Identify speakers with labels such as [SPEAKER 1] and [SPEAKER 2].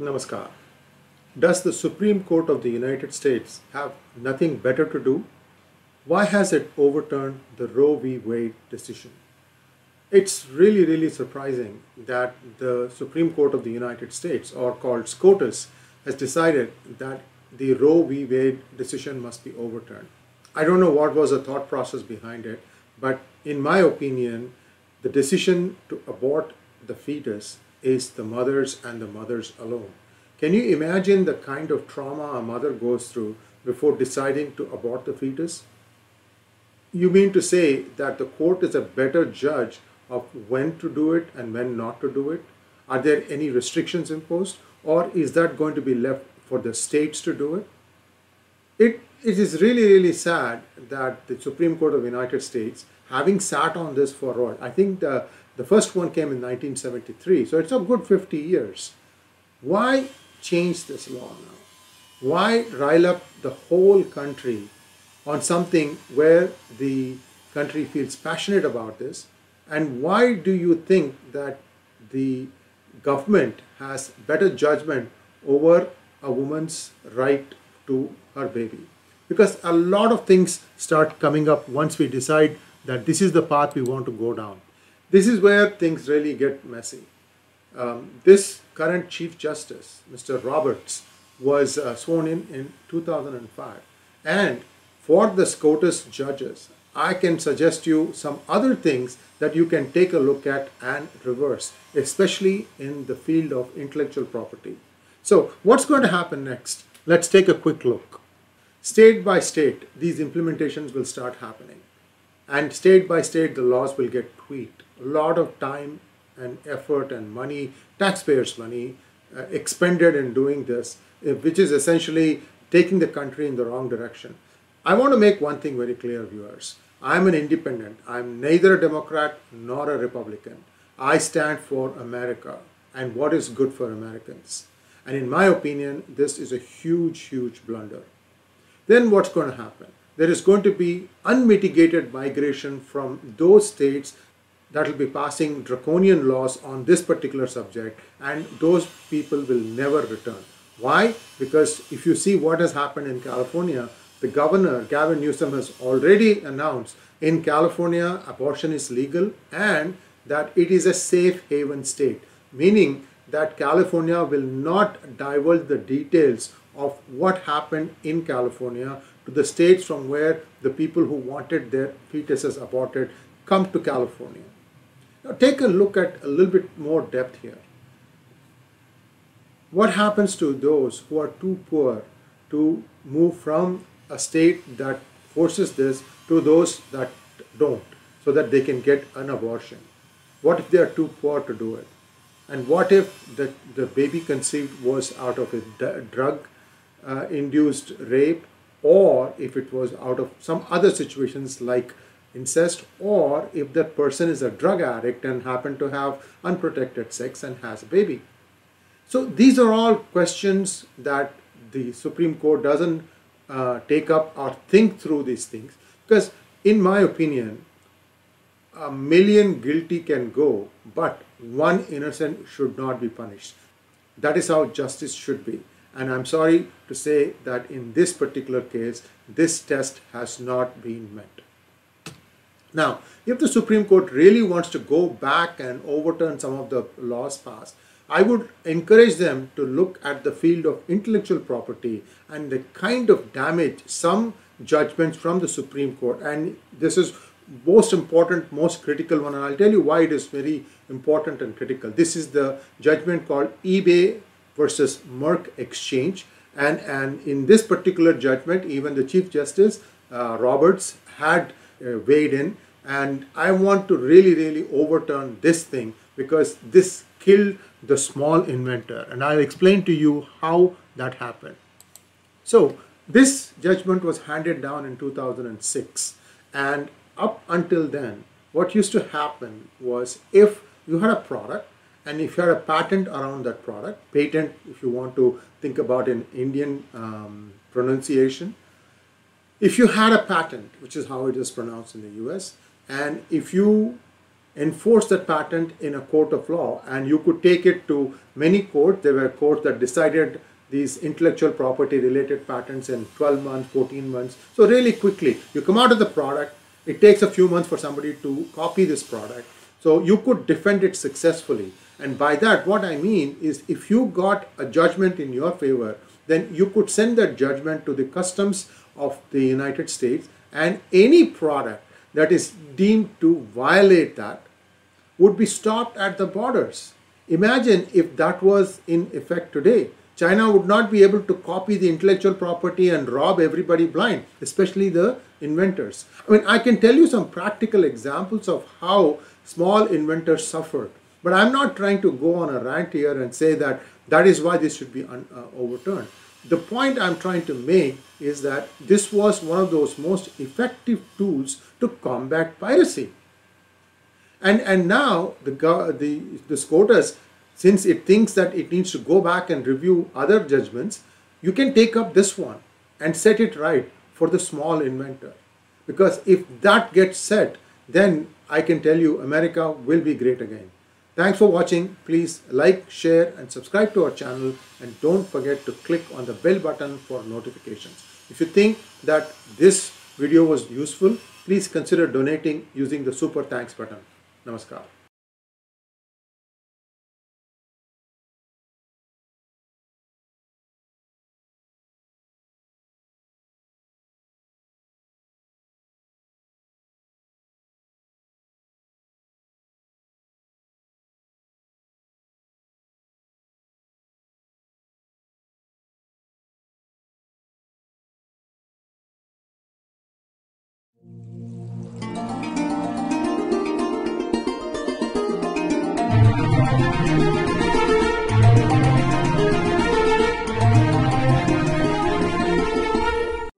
[SPEAKER 1] Namaskar. Does the Supreme Court of the United States have nothing better to do? Why has it overturned the Roe v. Wade decision? It's really, really surprising that the Supreme Court of the United States, or called SCOTUS, has decided that the Roe v. Wade decision must be overturned. I don't know what was the thought process behind it, but in my opinion, the decision to abort the fetus is the mother's and the mother's alone. Can you imagine the kind of trauma a mother goes through before deciding to abort the fetus? You mean to say that the court is a better judge of when to do it and when not to do it? Are there any restrictions imposed? Or is that going to be left for the states to do it? It, it is really, really sad that the Supreme Court of the United States, having sat on this for what? I think the, the first one came in 1973, so it's a good 50 years. Why change this law now? Why rile up the whole country on something where the country feels passionate about this? And why do you think that the government has better judgment over a woman's right to her baby? Because a lot of things start coming up once we decide that this is the path we want to go down. This is where things really get messy. Um, this current Chief Justice, Mr. Roberts, was uh, sworn in in 2005. And for the SCOTUS judges, I can suggest you some other things that you can take a look at and reverse, especially in the field of intellectual property. So what's going to happen next? Let's take a quick look. State by state, these implementations will start happening. And state by state, the laws will get tweaked a lot of time and effort and money, taxpayers' money, uh, expended in doing this, uh, which is essentially taking the country in the wrong direction. I want to make one thing very clear, viewers. I'm an independent. I'm neither a Democrat nor a Republican. I stand for America and what is good for Americans. And in my opinion, this is a huge, huge blunder. Then what's going to happen? There is going to be unmitigated migration from those states that will be passing draconian laws on this particular subject and those people will never return. Why? Because if you see what has happened in California, the governor, Gavin Newsom, has already announced in California abortion is legal and that it is a safe haven state, meaning that California will not divulge the details of what happened in California to the states from where the people who wanted their fetuses aborted come to California. Now take a look at a little bit more depth here. What happens to those who are too poor to move from a state that forces this to those that don't so that they can get an abortion? What if they are too poor to do it? And what if the, the baby conceived was out of a drug uh, induced rape or if it was out of some other situations like incest or if that person is a drug addict and happened to have unprotected sex and has a baby. So these are all questions that the Supreme Court doesn't uh, take up or think through these things because in my opinion a million guilty can go but one innocent should not be punished. That is how justice should be. And I'm sorry to say that in this particular case, this test has not been met. Now, if the Supreme Court really wants to go back and overturn some of the laws passed, I would encourage them to look at the field of intellectual property and the kind of damage some judgments from the Supreme Court, and this is most important, most critical one, and I'll tell you why it is very important and critical. This is the judgment called eBay versus MercExchange, and, and in this particular judgment, even the Chief Justice, uh, Roberts, had uh, weighed in and I want to really really overturn this thing because this killed the small inventor and I'll explain to you how that happened. So this judgment was handed down in 2006 and up until then what used to happen was if you had a product and if you had a patent around that product, patent if you want to think about in Indian um, pronunciation, if you had a patent, which is how it is pronounced in the US, and if you enforce that patent in a court of law and you could take it to many courts. There were courts that decided these intellectual property related patents in 12 months, 14 months. So really quickly, you come out of the product, it takes a few months for somebody to copy this product. So you could defend it successfully. And by that, what I mean is if you got a judgment in your favor, then you could send that judgment to the customs of the United States and any product that is deemed to violate that would be stopped at the borders. Imagine if that was in effect today. China would not be able to copy the intellectual property and rob everybody blind, especially the inventors. I mean, I can tell you some practical examples of how small inventors suffered, but I'm not trying to go on a rant here and say that that is why this should be uh, overturned. The point I'm trying to make is that this was one of those most effective tools to combat piracy. And, and now the, the, the SCOTUS since it thinks that it needs to go back and review other judgments, you can take up this one and set it right for the small inventor. Because if that gets set, then I can tell you America will be great again. Thanks for watching. Please like, share, and subscribe to our channel. And don't forget to click on the bell button for notifications. If you think that this video was useful, please consider donating using the super thanks button. Namaskar. Show.